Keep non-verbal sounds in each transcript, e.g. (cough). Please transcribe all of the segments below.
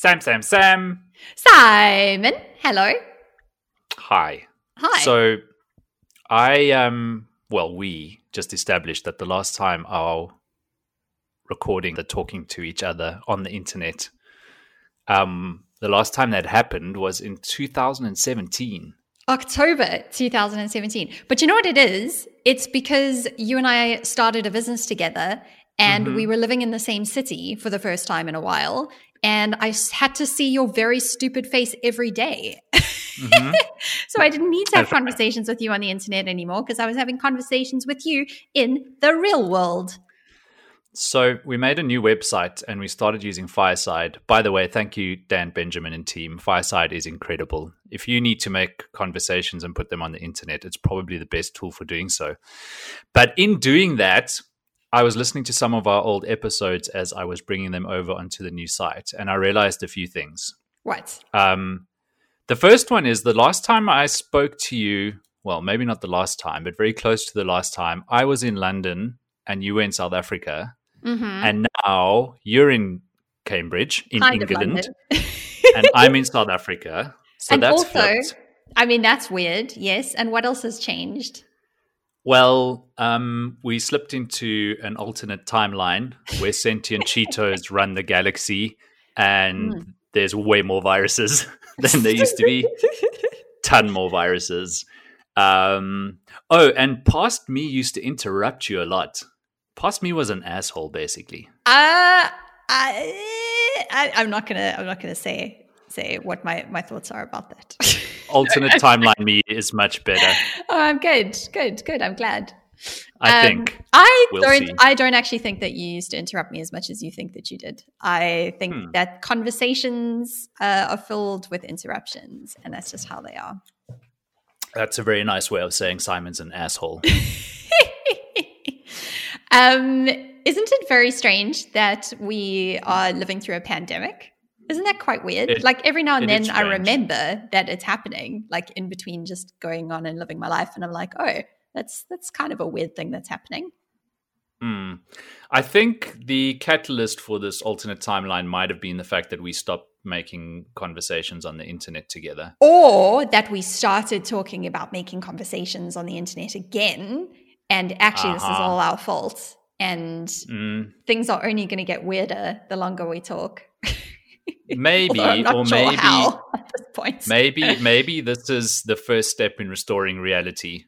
Sam, Sam, Sam. Simon, hello. Hi. Hi. So, I um, well, we just established that the last time our recording, the talking to each other on the internet, um, the last time that happened was in 2017. October 2017. But you know what it is? It's because you and I started a business together and Mhm. we were living in the same city for the first time in a while. And I had to see your very stupid face every day. Mhm. (laughs) So I didn't need to have conversations with you on the internet anymore because I was having conversations with you in the real world. So we made a new website and we started using Fireside. By the way, thank you, Dan Benjamin and team. Fireside is incredible. If you need to make conversations and put them on the internet, it's probably the best tool for doing so. But in doing that, I was listening to some of our old episodes as I was bringing them over onto the new site, and I realized a few things. What? Um, the first one is the last time I spoke to you, well, maybe not the last time, but very close to the last time, I was in London and you were in South Africa Mm-hmm. and now you're in Cambridge in Kind England, (laughs) and I'm in South Africa. So and that's also, flipped. I mean, that's weird. Yes. And what else has changed? Well, um, we slipped into an alternate timeline where sentient Cheetos (laughs) run the galaxy, and Hmm. there's way more viruses (laughs) than there used to be. Ton more viruses. Um, oh, and past me used to interrupt you a lot. Past me was an asshole, basically. Uh, I, I, I'm not gonna. I'm not gonna say say what my my thoughts are about that. (laughs) Alternate (laughs) timeline me is much better. oh, I'm good. Good. Good. I'm glad. I Um, think. I We'll don't. see. I don't actually think that you used to interrupt me as much as you think that you did. I think Hmm. that conversations uh, are filled with interruptions, and that's just how they are. That's a very nice way of saying Simon's an asshole. (laughs) um, isn't it very strange that we are living through a pandemic? Isn't that quite weird? It- like every now and then I remember that it's happening, like in between just going on and living my life, and I'm like, oh, that's that's kind of a weird thing that's happening. Hmm. I think the catalyst for this alternate timeline might have been the fact that we stopped making conversations on the internet together. Or that we started talking about making conversations on the internet again, and actually this is Uh-huh. all our fault, and Mm, things are only going to get weirder the longer we talk. (laughs) maybe, or sure maybe, (laughs) at this point. maybe, maybe this is the first step in restoring reality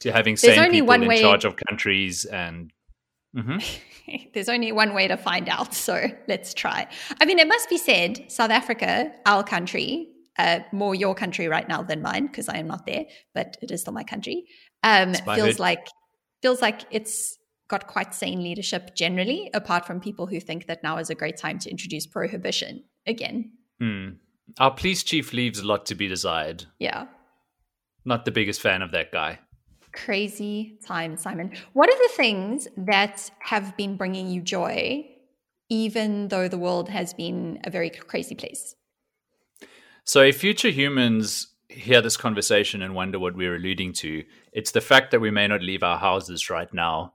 to having There's sane people in way- charge of countries and. Mhm. (laughs) There's only one way to find out, (laughs) so let's try. I mean, it must be said, South Africa, our country, uh, more your country right now than mine because I am not there, but it is still my country. Um, feels hood. like feels like it's got quite sane leadership generally, apart from people who think that now is a great time to introduce prohibition again. Hmm. Our police chief leaves a lot to be desired. Yeah, Not the biggest fan of that guy. crazy time, Simon. What are the things that have been bringing you joy, even though the world has been a very crazy place? So, if future humans hear this conversation and wonder what we're alluding to, it's the fact that we may not leave our houses right now.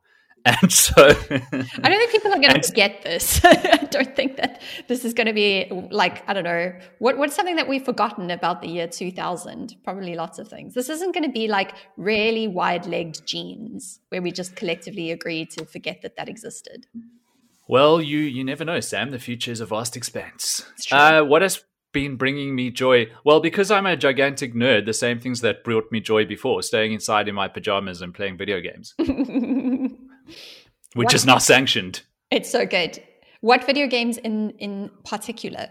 (laughs) And so, I don't think people are going to get this. (laughs) I don't think that this is going to be like I don't know what what's something that we've forgotten about the year 2000. Probably lots of things. This isn't going to be like really wide-legged jeans where we just collectively agree to forget that that existed. well, you you never know, Sam. The future is a vast expanse. Uh, what has been bringing me joy? Well, because I'm a gigantic nerd, the same things that brought me joy before: staying inside in my pajamas and playing video games, (laughs) which What- is not sanctioned. it's so good. What video games in in particular?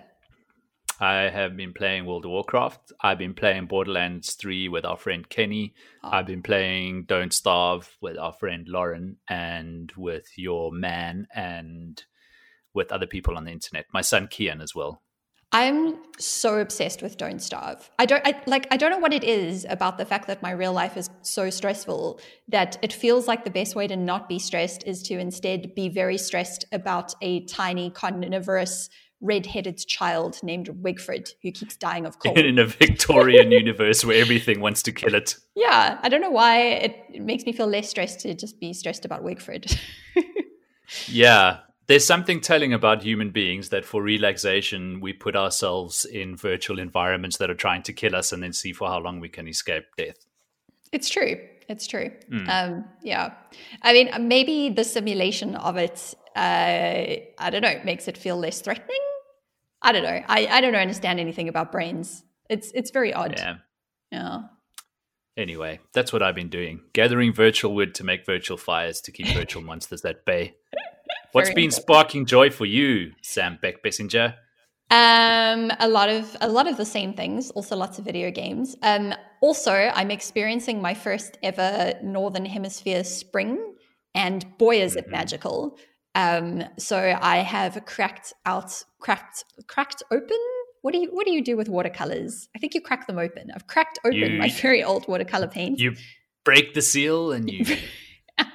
I have been playing World of Warcraft. I've been playing Borderlands 3 with our friend Kenny. Oh. I've been playing Don't Starve with our friend Lauren and with your man and with other people on the internet. My son Kian as well. I'm so obsessed with Don't Starve. I don't I, like. I don't know what it is about the fact that my real life is so stressful that it feels like the best way to not be stressed is to instead be very stressed about a tiny carnivorous red-headed child named Wigfrid who keeps dying of cold. In a Victorian universe where everything wants to kill it. yeah, I don't know why it, it makes me feel less stressed to just be stressed about Wigfrid. (laughs) Yeah. There's something telling about human beings that for relaxation, we put ourselves in virtual environments that are trying to kill us and then see for how long we can escape death. It's true. It's true. Mm. Um, yeah. I mean, maybe the simulation of it, uh, I don't know, makes it feel less threatening. I don't know. I, I don't understand anything about brains. It's it's very odd. Yeah. Yeah. Anyway, that's what I've been doing. Gathering virtual wood to make virtual fires to keep (laughs) virtual monsters at bay. What's been sparking joy for you, Sam Beckbessinger? Um, a lot of a lot of the same things. Also, lots of video games. Um, also, I'm experiencing my first ever Northern Hemisphere spring, and boy, is it mm-hmm. magical! Um, so I have cracked out, cracked, cracked open. What do you What do you do with watercolors? I think you crack them open. I've cracked open you, my (laughs) very old watercolor paint. You break the seal and you. (laughs)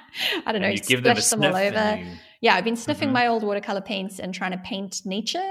I don't know. You give them, a them all over. Yeah, I've been sniffing mm-hmm. my old watercolor paints and trying to paint nature.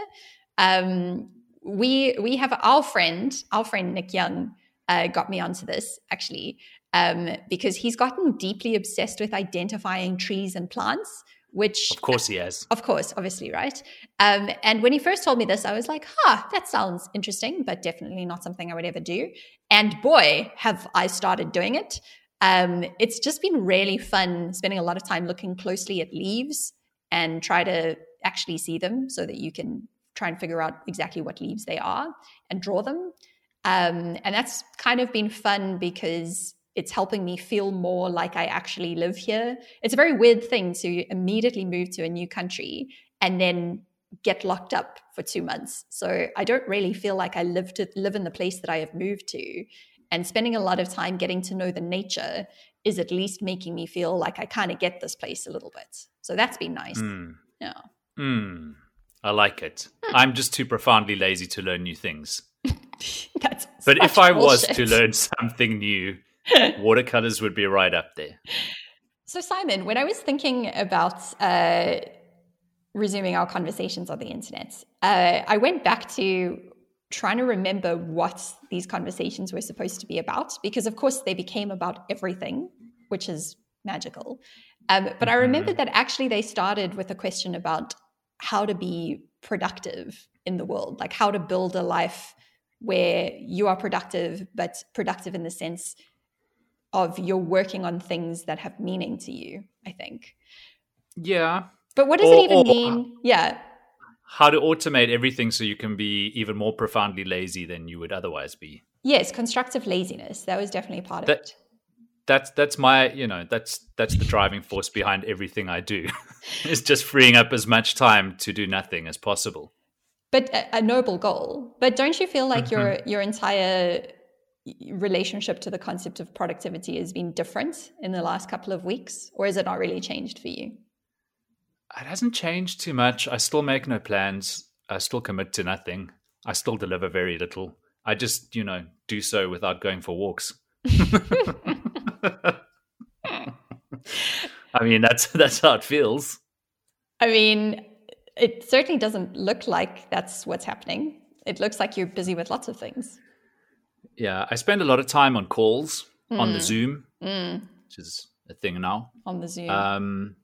Um, we we have our friend, our friend Nick Young, uh, got me onto this actually um, because he's gotten deeply obsessed with identifying trees and plants. Which of course he has. Of course, obviously, right? Um, and when he first told me this, I was like, "Huh, that sounds interesting, but definitely not something I would ever do." And boy, have I started doing it. Um, it's just been really fun spending a lot of time looking closely at leaves and try to actually see them so that you can try and figure out exactly what leaves they are and draw them. Um, and that's kind of been fun because it's helping me feel more like I actually live here. It's a very weird thing to immediately move to a new country and then get locked up for two months. So I don't really feel like I live to live in the place that I have moved to. And spending a lot of time getting to know the nature is at least making me feel like I kind of get this place a little bit. So that's been nice. Mm. Yeah. Mm. I like it. I'm just too profoundly lazy to learn new things. (laughs) That's but if I bullshit. was to learn something new, (laughs) watercolors would be right up there. So, Simon, when I was thinking about uh, resuming our conversations on the internet, uh, I went back to trying to remember what these conversations were supposed to be about, because of course they became about everything, which is magical. Um, but I remembered mm-hmm. that actually they started with a question about how to be productive in the world, like how to build a life where you are productive, but productive in the sense of you're working on things that have meaning to you, I think. Yeah. But what does or, it even mean? Yeah. How to automate everything so you can be even more profoundly lazy than you would otherwise be. Yes, constructive laziness. That was definitely part that, of it that's that's my you know that's that's the driving force behind everything I do. (laughs) is just freeing up as much time to do nothing as possible. But a, a noble goal. But don't you feel like mm-hmm. your your entire relationship to the concept of productivity has been different in the last couple of weeks, or has it not really changed for you? It hasn't changed too much. I still make no plans. I still commit to nothing. I still deliver very little. I just, you know, do so without going for walks. (laughs) I mean, that's (laughs) that's how it feels. I mean, it certainly doesn't look like that's what's happening. It looks like you're busy with lots of things. Yeah, I spend a lot of time on calls mm. on the hmm. Zoom, mm. which is a thing now. On the Zoom. Um,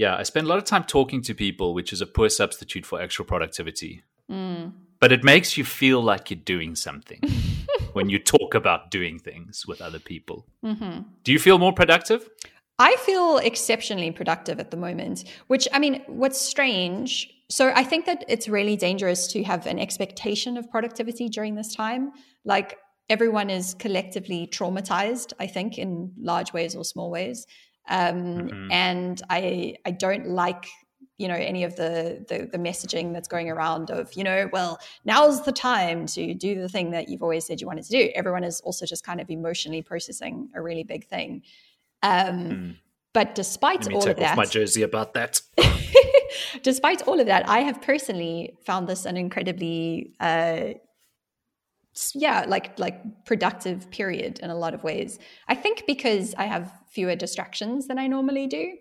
yeah, I spend a lot of time talking to people, which is a poor substitute for actual productivity. Mm. But it makes you feel like you're doing something. (laughs) when you talk about doing things with other people. Mm-hmm. Do you feel more productive? I feel exceptionally productive at the moment, which I mean, what's strange. So I think that it's really dangerous to have an expectation of productivity during this time. Like everyone is collectively traumatized, I think, in large ways or small ways. Um, mm-hmm. And I, I don't like you know any of the, the, the messaging that's going around of you know well now's the time to do the thing that you've always said you wanted to do everyone is also just kind of emotionally processing a really big thing um, mm. but despite all of that my jersey about that (laughs) despite all of that i have personally found this an incredibly uh, yeah like like productive period in a lot of ways i think because i have fewer distractions than i normally do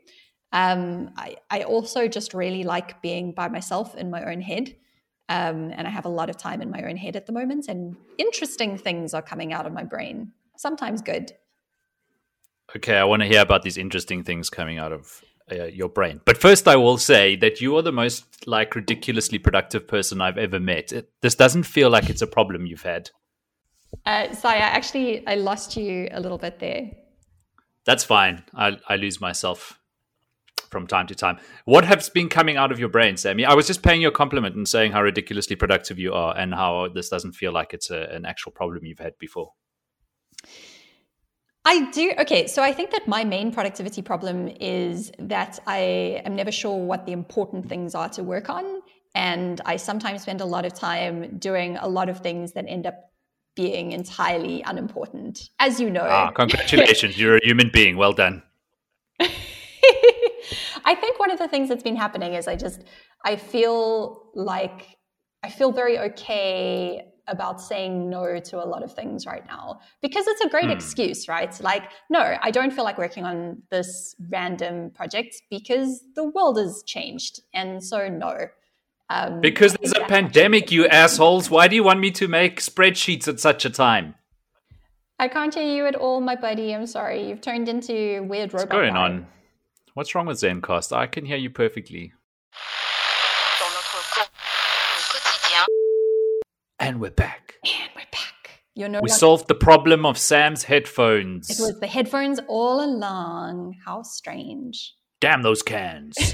um, I, I also just really like being by myself in my own head. Um, and I have a lot of time in my own head at the moment, and interesting things are coming out of my brain, sometimes good. Okay, I want to hear about these interesting things coming out of uh, your brain. But first, I will say that you are the most like ridiculously productive person I've ever met. It, this doesn't feel like it's a problem you've had. Uh, sorry, I actually I lost you a little bit there. That's fine. I, I lose myself from time to time. What has been coming out of your brain, Sammy? I was just paying you a compliment and saying how ridiculously productive you are and how this doesn't feel like it's a, an actual problem you've had before. I do. Okay, so I think that my main productivity problem is that I am never sure what the important things are to work on. And I sometimes spend a lot of time doing a lot of things that end up being entirely unimportant, as you know. Ah, congratulations. You're a human being. Well done. (laughs) I think one of the things that's been happening is I just, I feel like, I feel very okay about saying no to a lot of things right now because it's a great mm. excuse, right? Like, no, I don't feel like working on this random project because the world has changed. And so, no. Um, because there's a pandemic, you assholes. Why do you want me to make spreadsheets at such a time? I can't hear you at all, my buddy. I'm sorry. You've turned into weird robot. What's going on? What's wrong with Zencastr? I can hear you perfectly. And we're back. And we're back. You're no we solved the problem of Sam's headphones. It was the headphones all along. How strange. Damn those cans. (laughs)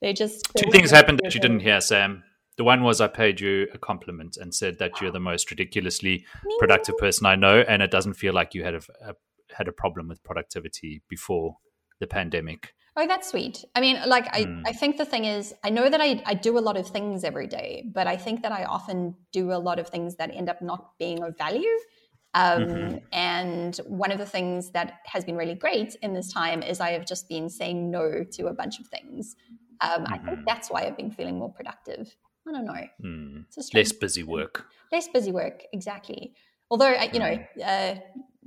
they just. Two things happened that you didn't hear, Sam. The one was I paid you a compliment and said that you're the most ridiculously productive person I know, and it doesn't feel like you had a, a had a problem with productivity before the pandemic. Oh, that's sweet. I mean, like, I, mm. I think the thing is, I know that I, I do a lot of things every day, but I think that I often do a lot of things that end up not being of value. Um, mm-hmm. And one of the things that has been really great in this time is I have just been saying no to a bunch of things. Um, mm-hmm. I think mm-hmm. that's why I've been feeling more productive. I don't know. Mm. Less busy work. Less busy work, exactly. Although, you know, mm. uh,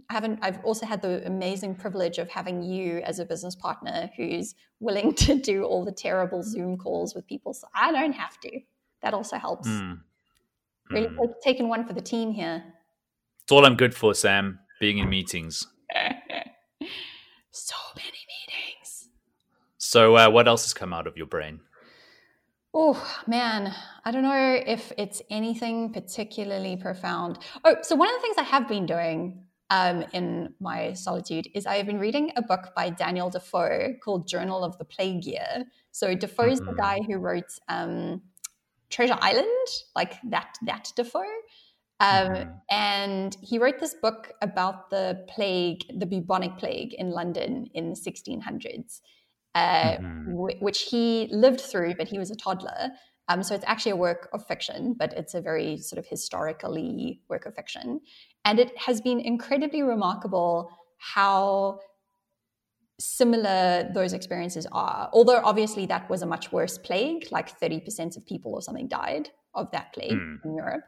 I haven't I've also had the amazing privilege of having you as a business partner who's willing (laughs) to do all the terrible Zoom calls with people. So I don't have to. That also helps. Mm. Really mm. taking one for the team here. It's all I'm good for, Sam, being in meetings. (laughs) so many meetings. So, uh, what else has come out of your brain? Oh, man. I don't know if it's anything particularly profound. Oh, so one of the things I have been doing um, in my solitude is I have been reading a book by Daniel Defoe called Journal of the Plague Year. So Defoe is mm-hmm. the guy who wrote um, Treasure Island, like that that Defoe. Um, mm-hmm. And he wrote this book about the plague, the bubonic plague in London in the 1600s, uh, mm-hmm. w- which he lived through, but he was a toddler. Um, so it's actually a work of fiction, but it's a very sort of historically work of fiction. And it has been incredibly remarkable how similar those experiences are. Although obviously that was a much worse plague, like 30% of people or something died of that plague mm. in Europe,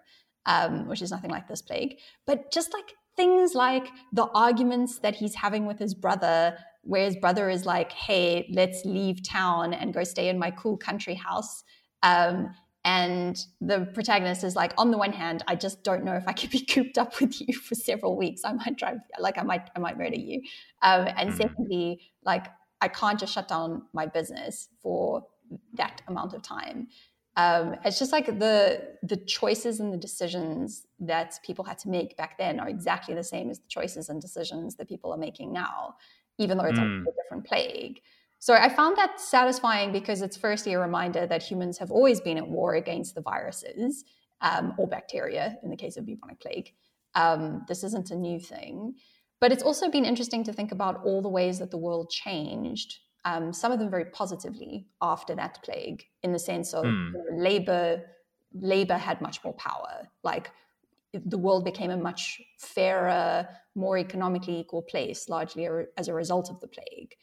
um, which is nothing like this plague. But just like things like the arguments that he's having with his brother, where his brother is like, hey, let's leave town and go stay in my cool country house. Um, and the protagonist is like, on the one hand, I just don't know if I could be (laughs) cooped up with you for several weeks. I might drive, like, I might, I might murder you. Um, and mm-hmm. secondly, like, I can't just shut down my business for that amount of time. Um, it's just like the the choices and the decisions that people had to make back then are exactly the same as the choices and decisions that people are making now, even though it's mm. a different plague. So I found that satisfying because it's firstly a reminder that humans have always been at war against the viruses um, or bacteria in the case of bubonic plague. Um, this isn't a new thing. But it's also been interesting to think about all the ways that the world changed, um, some of them very positively after that plague, in the sense of mm. you know, labor, labor had much more power. Like the world became a much fairer, more economically equal place, largely as a result of the plague.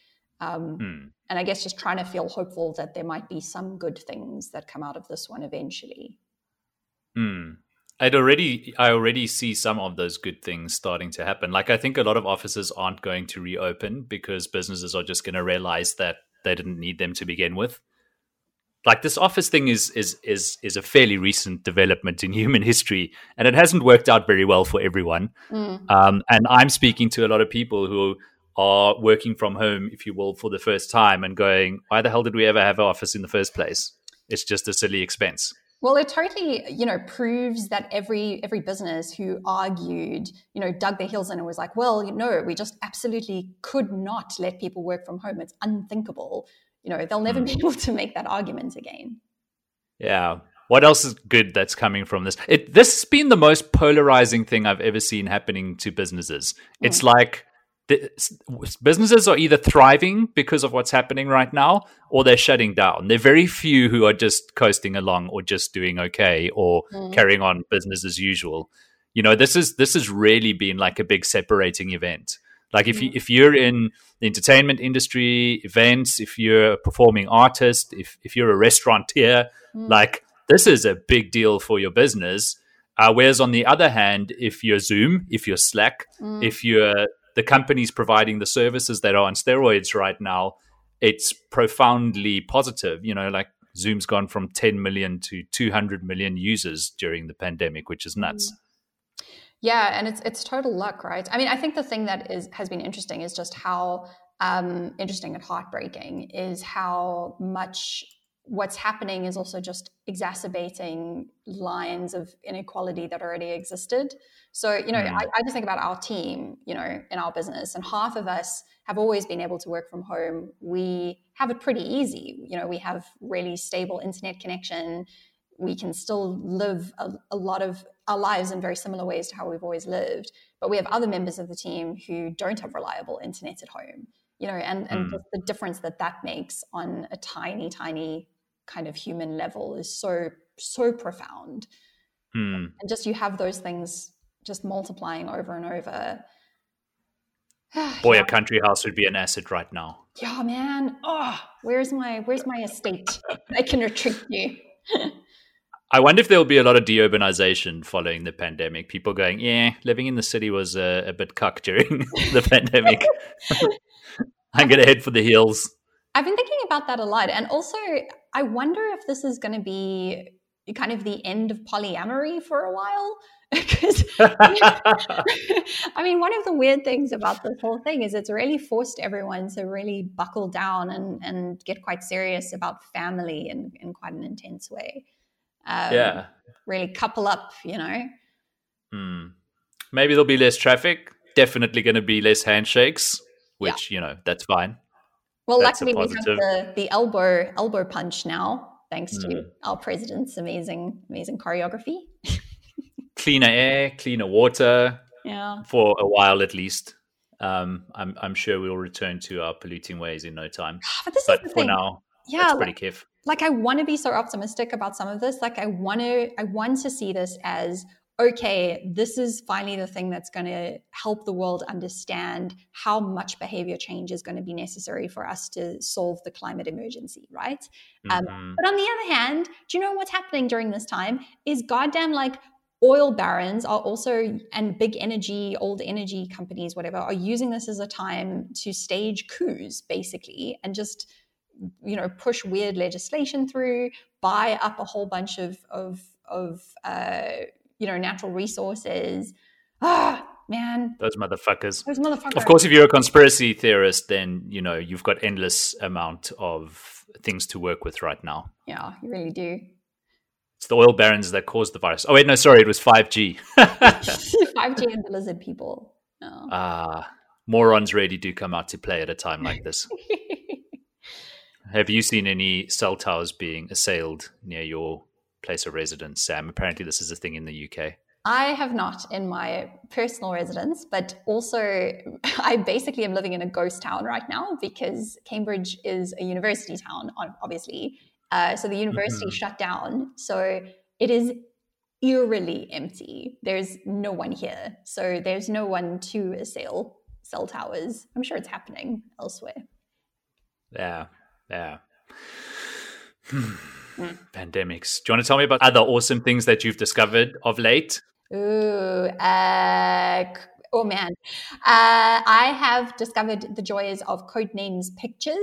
Um, hmm. And I guess just trying to feel hopeful that there might be some good things that come out of this one eventually. Hmm. I'd already, I already see some of those good things starting to happen. Like I think a lot of offices aren't going to reopen because businesses are just going to realize that they didn't need them to begin with. Like this office thing is is is is a fairly recent development in (laughs) human history, and it hasn't worked out very well for everyone. Mm. Um, and I'm speaking to a lot of people who are working from home, if you will, for the first time and going, why the hell did we ever have an office in the first place? It's just a silly expense. Well, it totally, you know, proves that every every business who argued, you know, dug their heels in and was like, well, you know, we just absolutely could not let people work from home. It's unthinkable. You know, they'll never mm. be (laughs) able to make that argument again. Yeah. What else is good that's coming from this? It this has been the most polarizing thing I've ever seen happening to businesses. Mm. It's like businesses are either thriving because of what's happening right now or they're shutting down. There are very few who are just coasting along or just doing okay or mm. carrying on business as usual. You know, this is this has really been like a big separating event. Like if you mm. if you're in the entertainment industry, events, if you're a performing artist, if if you're a restaurateur, mm. like this is a big deal for your business. Uh, whereas on the other hand, if you're Zoom, if you're Slack, mm. if you're the companies providing the services that are on steroids right now, it's profoundly positive. You know, like Zoom's gone from 10 million to 200 million users during the pandemic, which is nuts. Yeah, and it's it's total luck, right? I mean, I think the thing that is has been interesting is just how um, interesting and heartbreaking is how much what's happening is also just exacerbating lines of inequality that already existed. So, you know, mm. I, I, just think about our team, you know, in our business, and half of us have always been able to work from home. We have it pretty easy. You know, we have really stable internet connection. We can still live a, a lot of our lives in very similar ways to how we've always lived. But we have other members of the team who don't have reliable internet at home you know, and, and mm. the difference that that makes on a tiny, tiny kind of human level is so, so profound. Mm. And just you have those things just multiplying over and over. (sighs) Boy, yeah. a country house would be an asset right now. Yeah, man. Oh, where's my where's my estate? (laughs) I can retreat you. (laughs) I wonder if there will be a lot of deurbanization following the pandemic. People going, yeah, living in the city was a, a bit cuck during (laughs) the pandemic. I'm going to head for the hills. I've been thinking about that a lot. And also, I wonder if this is going to be kind of the end of polyamory for a while. (laughs) Because, (laughs) I mean, one of the weird things about this whole thing is it's really forced everyone to really buckle down and, and get quite serious about family in, in quite an intense way. Um, yeah. Really couple up, you know? Hmm. Maybe there'll be less traffic. Definitely going to be less handshakes which yeah. you know that's fine. Well, that's luckily we have the, the elbow elbow punch now, thanks mm. to our president's amazing amazing choreography. (laughs) cleaner air, cleaner water. Yeah, for a while at least. Um, I'm I'm sure we'll return to our polluting ways in no time. (sighs) But, this but is for thing. now, yeah, it's pretty like, Like I want to be so optimistic about some of this. Like I want to I want to see this as okay, this is finally the thing that's going to help the world understand how much behavior change is going to be necessary for us to solve the climate emergency, right? Um, mm-hmm. Um, but on the other hand, do you know what's happening during this time? Is goddamn like oil barons are also and big energy old energy companies whatever are using this as a time to stage coups basically and just you know push weird legislation through buy up a whole bunch of of of uh, you know, natural resources. Ah, man. Those motherfuckers. Those motherfuckers. Of course, if you're a conspiracy theorist, then, you know, you've got endless amount of things to work with right now. Yeah, you really do. It's the oil barons that caused the virus. Oh, wait, no, sorry, it was 5G. 5G (laughs) (laughs) and the lizard people. Ah, uh, morons really do come out to play at a time like this. (laughs) Have you seen any cell towers being assailed near your place of residence, Sam? Apparently, this is a thing in the UK. I have not in my personal residence, but also (laughs) I basically am living in a ghost town right now because Cambridge is a university town, obviously. Uh, so the university mm-hmm. shut down. So it is eerily empty. There's no one here. So there's no one to assail cell towers. I'm sure it's happening elsewhere. Yeah, yeah. (sighs) Mm. Pandemics. Do you want to tell me about other awesome things that you've discovered of late? Ooh, uh, oh man. Uh, I have discovered the joys of Codenames Pictures,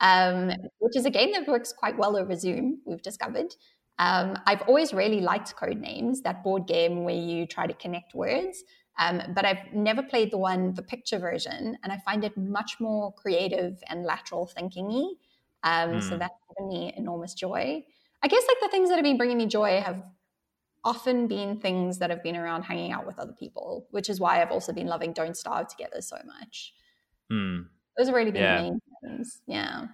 um, which is a game that works quite well over Zoom, we've discovered. Um, I've always really liked Codenames, that board game where you try to connect words. Um, but I've never played the one, the picture version, and I find it much more creative and lateral thinkingy. Um, mm. So hmm. that's given me enormous joy. I guess like the things that have been bringing me joy have often been things that have been around hanging out with other people, which is why I've also been loving Don't Starve Together so much. Mm. Those have really been yeah. the main things. Yeah.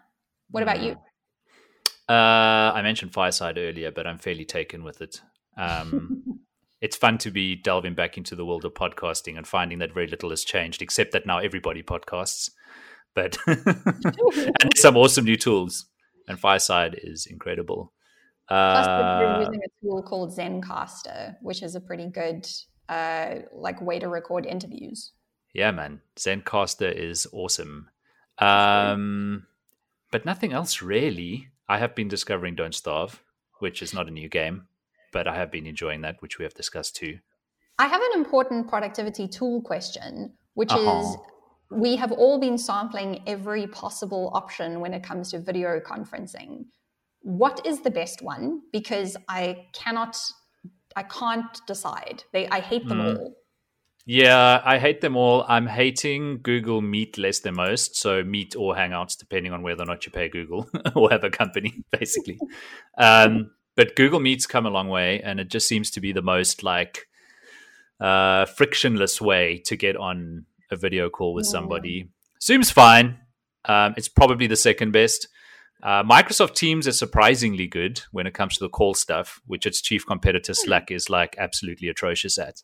What about you? Uh, I mentioned Fireside earlier, but I'm fairly taken with it. Um, (laughs) it's fun to be delving back into the world of podcasting and finding that very little has changed, except that now everybody podcasts. But (laughs) (laughs) and some awesome new tools, and Fireside is incredible. Plus, we're uh, using a tool called Zencastr, which is a pretty good uh, like way to record interviews. Yeah, man, Zencastr is awesome. Um, but nothing else really. I have been discovering Don't Starve, which is not a new game, but I have been enjoying that, which we have discussed too. I have an important productivity tool question, which uh-huh. is we have all been sampling every possible option when it comes to video conferencing. What is the best one? Because I cannot, I can't decide. They, I hate them mm. all. Yeah, I hate them all. I'm hating Google Meet less than most. So Meet or Hangouts, depending on whether or not you pay Google (laughs) or have a company, (laughs) basically. um, but Google Meets come a long way, and it just seems to be the most like uh, frictionless way to get on a video call with somebody. Zoom's fine. Um, it's probably the second best. Uh, Microsoft Teams is surprisingly good when it comes to the call stuff, which its chief competitor hmm. Slack is like absolutely atrocious at.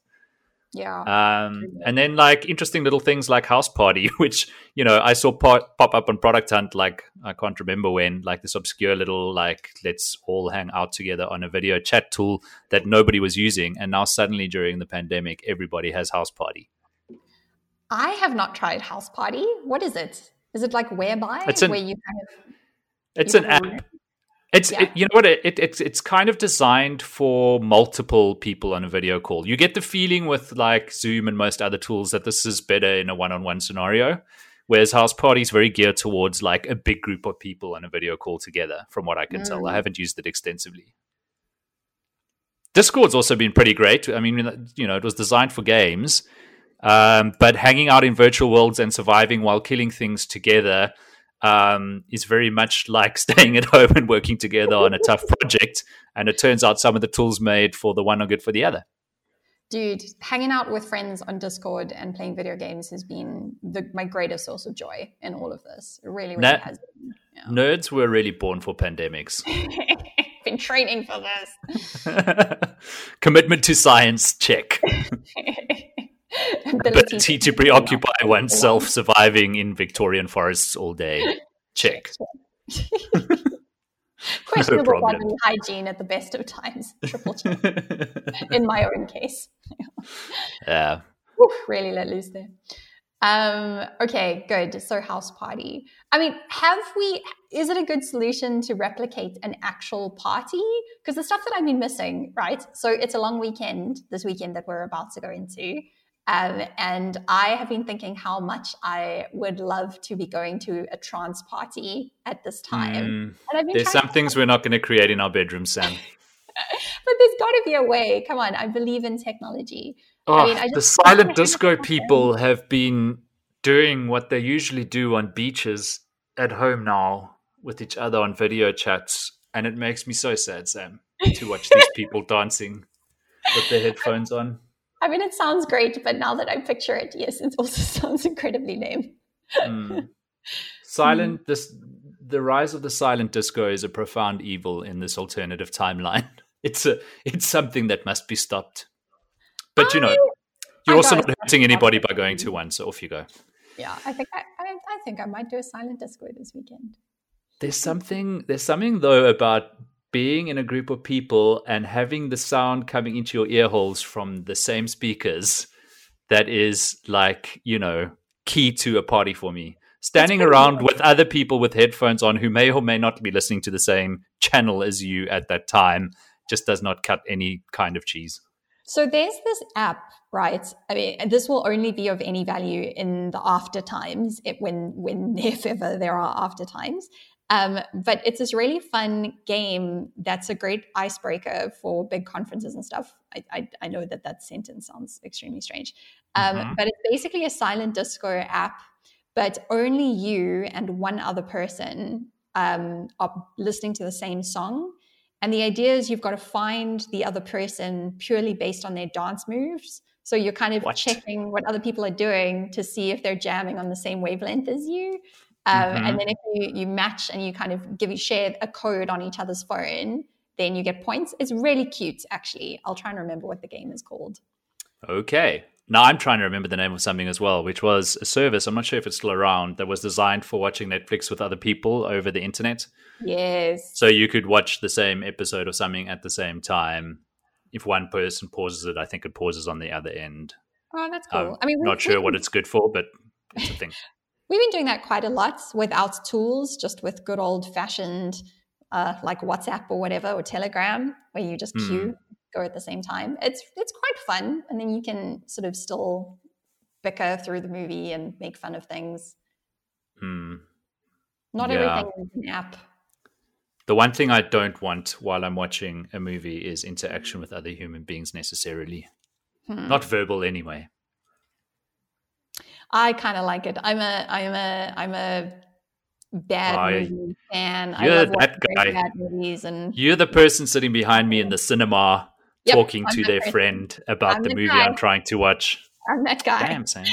Yeah. Um, and then like interesting little things like House Party, (laughs) which you know I saw pop, pop up on Product Hunt. Like I can't remember when, like this obscure little like let's all hang out together on a video chat tool that nobody was using, and now suddenly during the pandemic, everybody has House Party. I have not tried House Party. What is it? Is it like Whereby it's an, where you kind of it's an app it's yeah. it, you know what it, it, it's it's kind of designed for multiple people on a video call. You get the feeling with like Zoom and most other tools that this is better in a one-on-one scenario, whereas House Party is very geared towards like a big group of people on a video call together. From what I can mm. tell, I mm. haven't used it extensively. Discord's also been pretty great. I mean, you know, it was designed for games, um, but hanging out in virtual worlds and surviving while killing things together um, is very much (laughs) like staying at home and working together on a tough (laughs) project. And it turns out some of the tools made for the one are good for the other. Dude, hanging out with friends on Discord and playing video games has been the, my greatest source of joy in all of this. It really, really has been. Yeah. Nerds were really born for pandemics. (laughs) been training for this. Commitment to science, check. Ability, ability to preoccupy oneself surviving in Victorian forests all day. (laughs) Check. (laughs) Questionable bodily hygiene at the best of times. Triple check. in my own case. (laughs) yeah. really let loose there. Um, okay, good. So house party. I mean, have we is it a good solution to replicate an actual party? Because the stuff that I've been missing, right? So it's a long weekend this weekend that we're about to go into. Um, and I have been thinking how much I would love to be going to a trance party at this time. Mm, there's some things we're not going to create in our bedrooms, Sam. (laughs) but there's got to be a way. Come on, I believe in technology. Oh, I mean, I the silent disco people have been doing what they usually do on beaches at home now with each other on video chats. And it makes me so sad, Sam, to watch these (laughs) people dancing with their headphones on. I mean, it sounds great, but now that I picture it, yes, it also (laughs) sounds incredibly lame. mm. (laughs) Silent, this the rise of the silent disco is a profound evil in this alternative timeline. (laughs) It's a it's something that must be stopped. But you know, you're I also not hurting anybody by going to one, so off you go. Yeah, I think I, I, I think I might do a silent disco this weekend. There's something there's something though about being in a group of people and having the sound coming into your ear holes from the same speakers that is like you know key to a party for me. Standing around with other people with headphones on who may or may not be listening to the same channel as you at that time just does not cut any kind of cheese. So there's this app right? I mean this will only be of any value in the after times it, when when (laughs) if ever there are after times Um, but it's this really fun game that's a great icebreaker for big conferences and stuff. I, I, I know that that sentence sounds extremely strange, um, mm-hmm. but it's basically a silent disco app, but only you and one other person um, are listening to the same song. And the idea is you've got to find the other person purely based on their dance moves. So you're kind of what? checking what other people are doing to see if they're jamming on the same wavelength as you. Um, mm-hmm. And then if you, you match and you kind of give you share a code on each other's phone, then you get points. It's really cute, actually. I'll try and remember what the game is called. Okay. Now I'm trying to remember the name of something as well, which was a service. I'm not sure if it's still around that was designed for watching Netflix with other people over the internet. Yes. So you could watch the same episode or something at the same time if one person pauses it, I think it pauses on the other end. Oh, that's cool. Um, I mean, not sure what it's good for, but it's a thing. (laughs) we've been doing that quite a lot without tools, just with good old fashioned, uh, like WhatsApp or whatever, or Telegram, where you just mm. queue go at the same time. It's it's quite fun, and then you can sort of still bicker through the movie and make fun of things. Mm. Not yeah. everything is an app. The one thing I don't want while I'm watching a movie is interaction with other human beings necessarily. Hmm. Not verbal anyway. I kind of like it. I'm a I'm a I'm a bad I, movie fan. You're I love that guy. Bad movies and you're the person sitting behind me in the cinema yep, talking I'm to their person. friend about the, the, movie guy. I'm trying to watch. I'm that guy. Damn, Sam.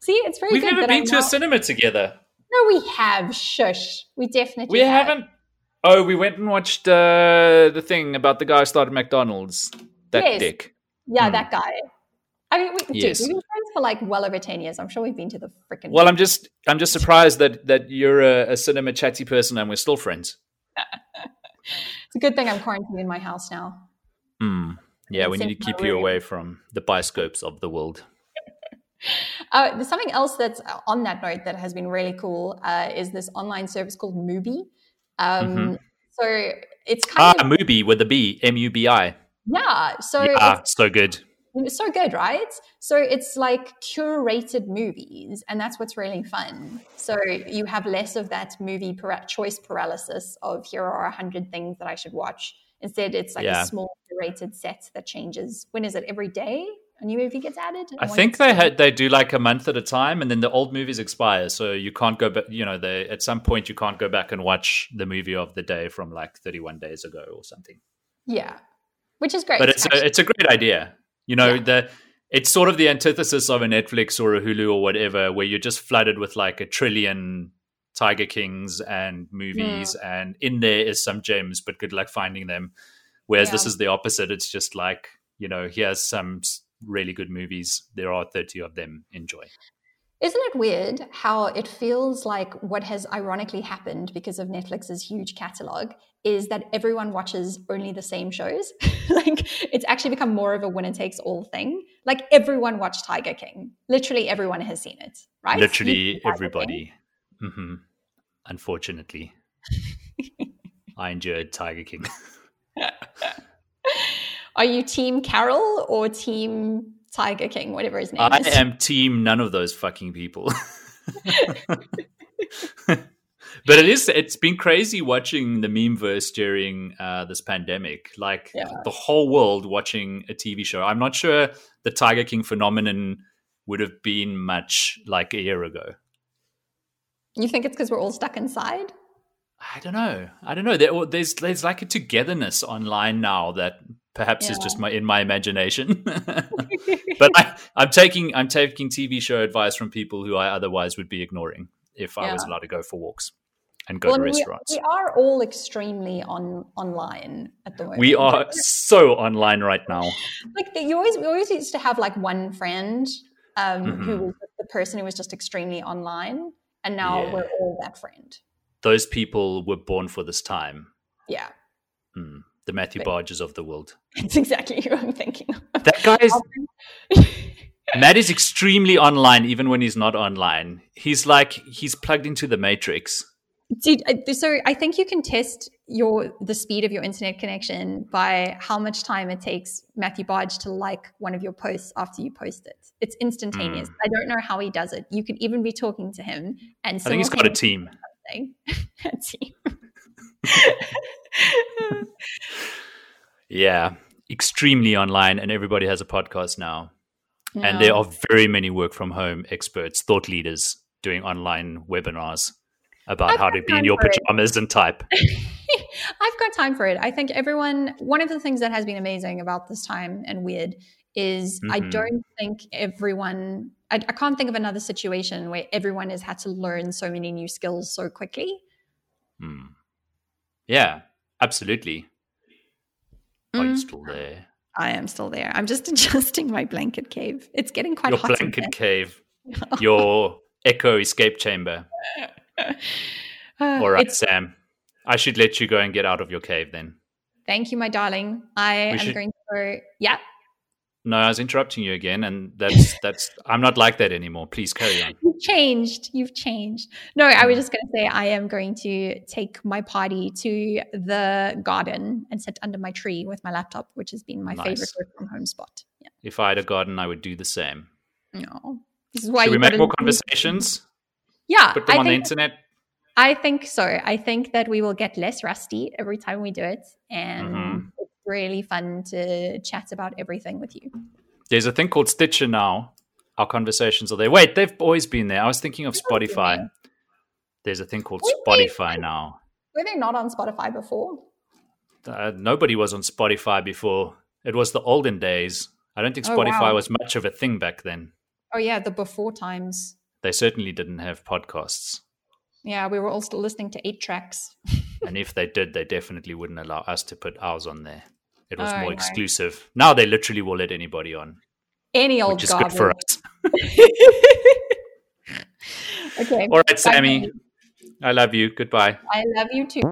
See, it's very. We've never been I'm to a cinema together. No, we have. Shush. We definitely. We have. haven't. Oh, we went and watched uh, the thing about the guy who started McDonald's. That yes. dick. Yeah, mm. that guy. I mean, we, yes. dude, friends for like well over ten years. I'm sure we've been to the freaking. Well, I'm just, I'm just surprised that that you're a, a cinema chatty person and we're still friends. (laughs) it's a good thing I'm quarantined in my house now. Mm. Yeah, we need to keep you away from the bioscopes of the world. (laughs) Uh, there's something else that's on that note that has been really cool uh, is this online service called Mubi. Um, mm-hmm. So it's kind ah, of Mubi with a B, M U B I. Yeah. So yeah, so good. It's so good, right? So it's like curated movies, and that's what's really fun. So you have less of that movie para- choice paralysis of here are a hundred things that I should watch. Instead, it's like yeah. a small curated set that changes. When is it? Every day? a new movie gets added? I think they had they do like a month at a time, and then the old movies expire, so you can't go back. You know, they at some point you can't go back and watch the movie of the day from like 31 days ago or something. Yeah, which is great. But it's a, it's a great idea. You know, yeah. the it's sort of the antithesis of a Netflix or a Hulu or whatever, where you're just flooded with like a trillion Tiger Kings and movies, mm. and in there is some gems, but good luck finding them. Whereas yeah. this is the opposite. It's just like you know, here's some really good movies. There are 30 of them. Enjoy. Isn't it weird how it feels like what has ironically happened because of Netflix's huge catalog is that everyone watches only the same shows? (laughs) like it's actually become more of a winner takes all thing. Like everyone watched Tiger King. Literally everyone has seen it, right? Literally everybody. Mm-hmm. Unfortunately, (laughs) I enjoyed Tiger King. (laughs) Are you team Carol or team Tiger King, whatever his name I is? I am team none of those fucking people. But it is it's been crazy watching the meme verse during uh, this pandemic like yeah. the whole world watching a tv show i'm not sure the tiger king phenomenon would have been much like a year ago you think it's because we're all stuck inside i don't know i don't know there, there's there's like a togetherness online now that perhaps yeah. is just my in my imagination. (laughs) but I, am taking I'm taking TV show advice from people who I otherwise would be ignoring if yeah. I was allowed to go for walks and go well, to restaurants. We, we, are all extremely on online at the moment. We are so online right now. Like you always we always used to have like one friend um, mm-hmm. who was the person who was just extremely online, and now yeah. we're all that friend. Those people were born for this time. Yeah. Mm the Matthew Barges of the world. (laughs) That's exactly who I'm thinking. Of. That guy is. (laughs) Matt is extremely online, even when he's not online. He's like he's plugged into the matrix. Dude, so I think you can test your the speed of your internet connection by how much time it takes Matthew Barge to like one of your posts after you post it. It's instantaneous. Mm. I don't know how he does it. You could even be talking to him, and I think he's got a team. (laughs) a team. (laughs) yeah, extremely online, and everybody has a podcast now. Yeah. And there are very many work from home experts, thought leaders doing online webinars about I've how to be in your pajamas it. and type. (laughs) I've got time for it. I think everyone, one of the things that has been amazing about this time and weird is mm-hmm. I don't think everyone, I, I, can't think of another situation where everyone has had to learn so many new skills so quickly. Hmm. Yeah, absolutely. Mm. Are you mm. still there? I am still there. I'm just (laughs) adjusting my blanket cave. It's getting quite your hot. Your blanket cave. (laughs) your echo escape chamber. (laughs) All right, Sam. I should let you go and get out of your cave then. Thank you, my darling. I we am should... going to go. Yeah. No, I was interrupting you again, and that's (laughs) that's. I'm not like that anymore. Please carry on. You've changed. You've changed. No, I was mm. just going to say I am going to take my party to the garden and sit under my tree with my laptop, which has been my nice. favorite work from home spot. Yeah. If I had a garden, I would do the same. No, this is why Should we make more conversations. Yeah, put them I on think, the internet. I think so. I think that we will get less rusty every time we do it, and mm-hmm really fun to chat about everything with you. There's a thing called Stitcher now. Our conversations are there. Wait, they've always been there. I was thinking of Spotify. There's a thing called were Spotify they, now. Were they not on Spotify before? Uh, nobody was on Spotify before. It was the olden days. I don't think Spotify oh, wow. was much of a thing back then. Oh yeah, the before times. They certainly didn't have podcasts. Yeah, we were all still listening to eight tracks. (laughs) and if they did, they definitely wouldn't allow us to put ours on there. It was oh, more exclusive. Now they literally will let anybody on. Any old which is good for us. (laughs) okay. All right, Sammy. I love you. Goodbye. I love you too.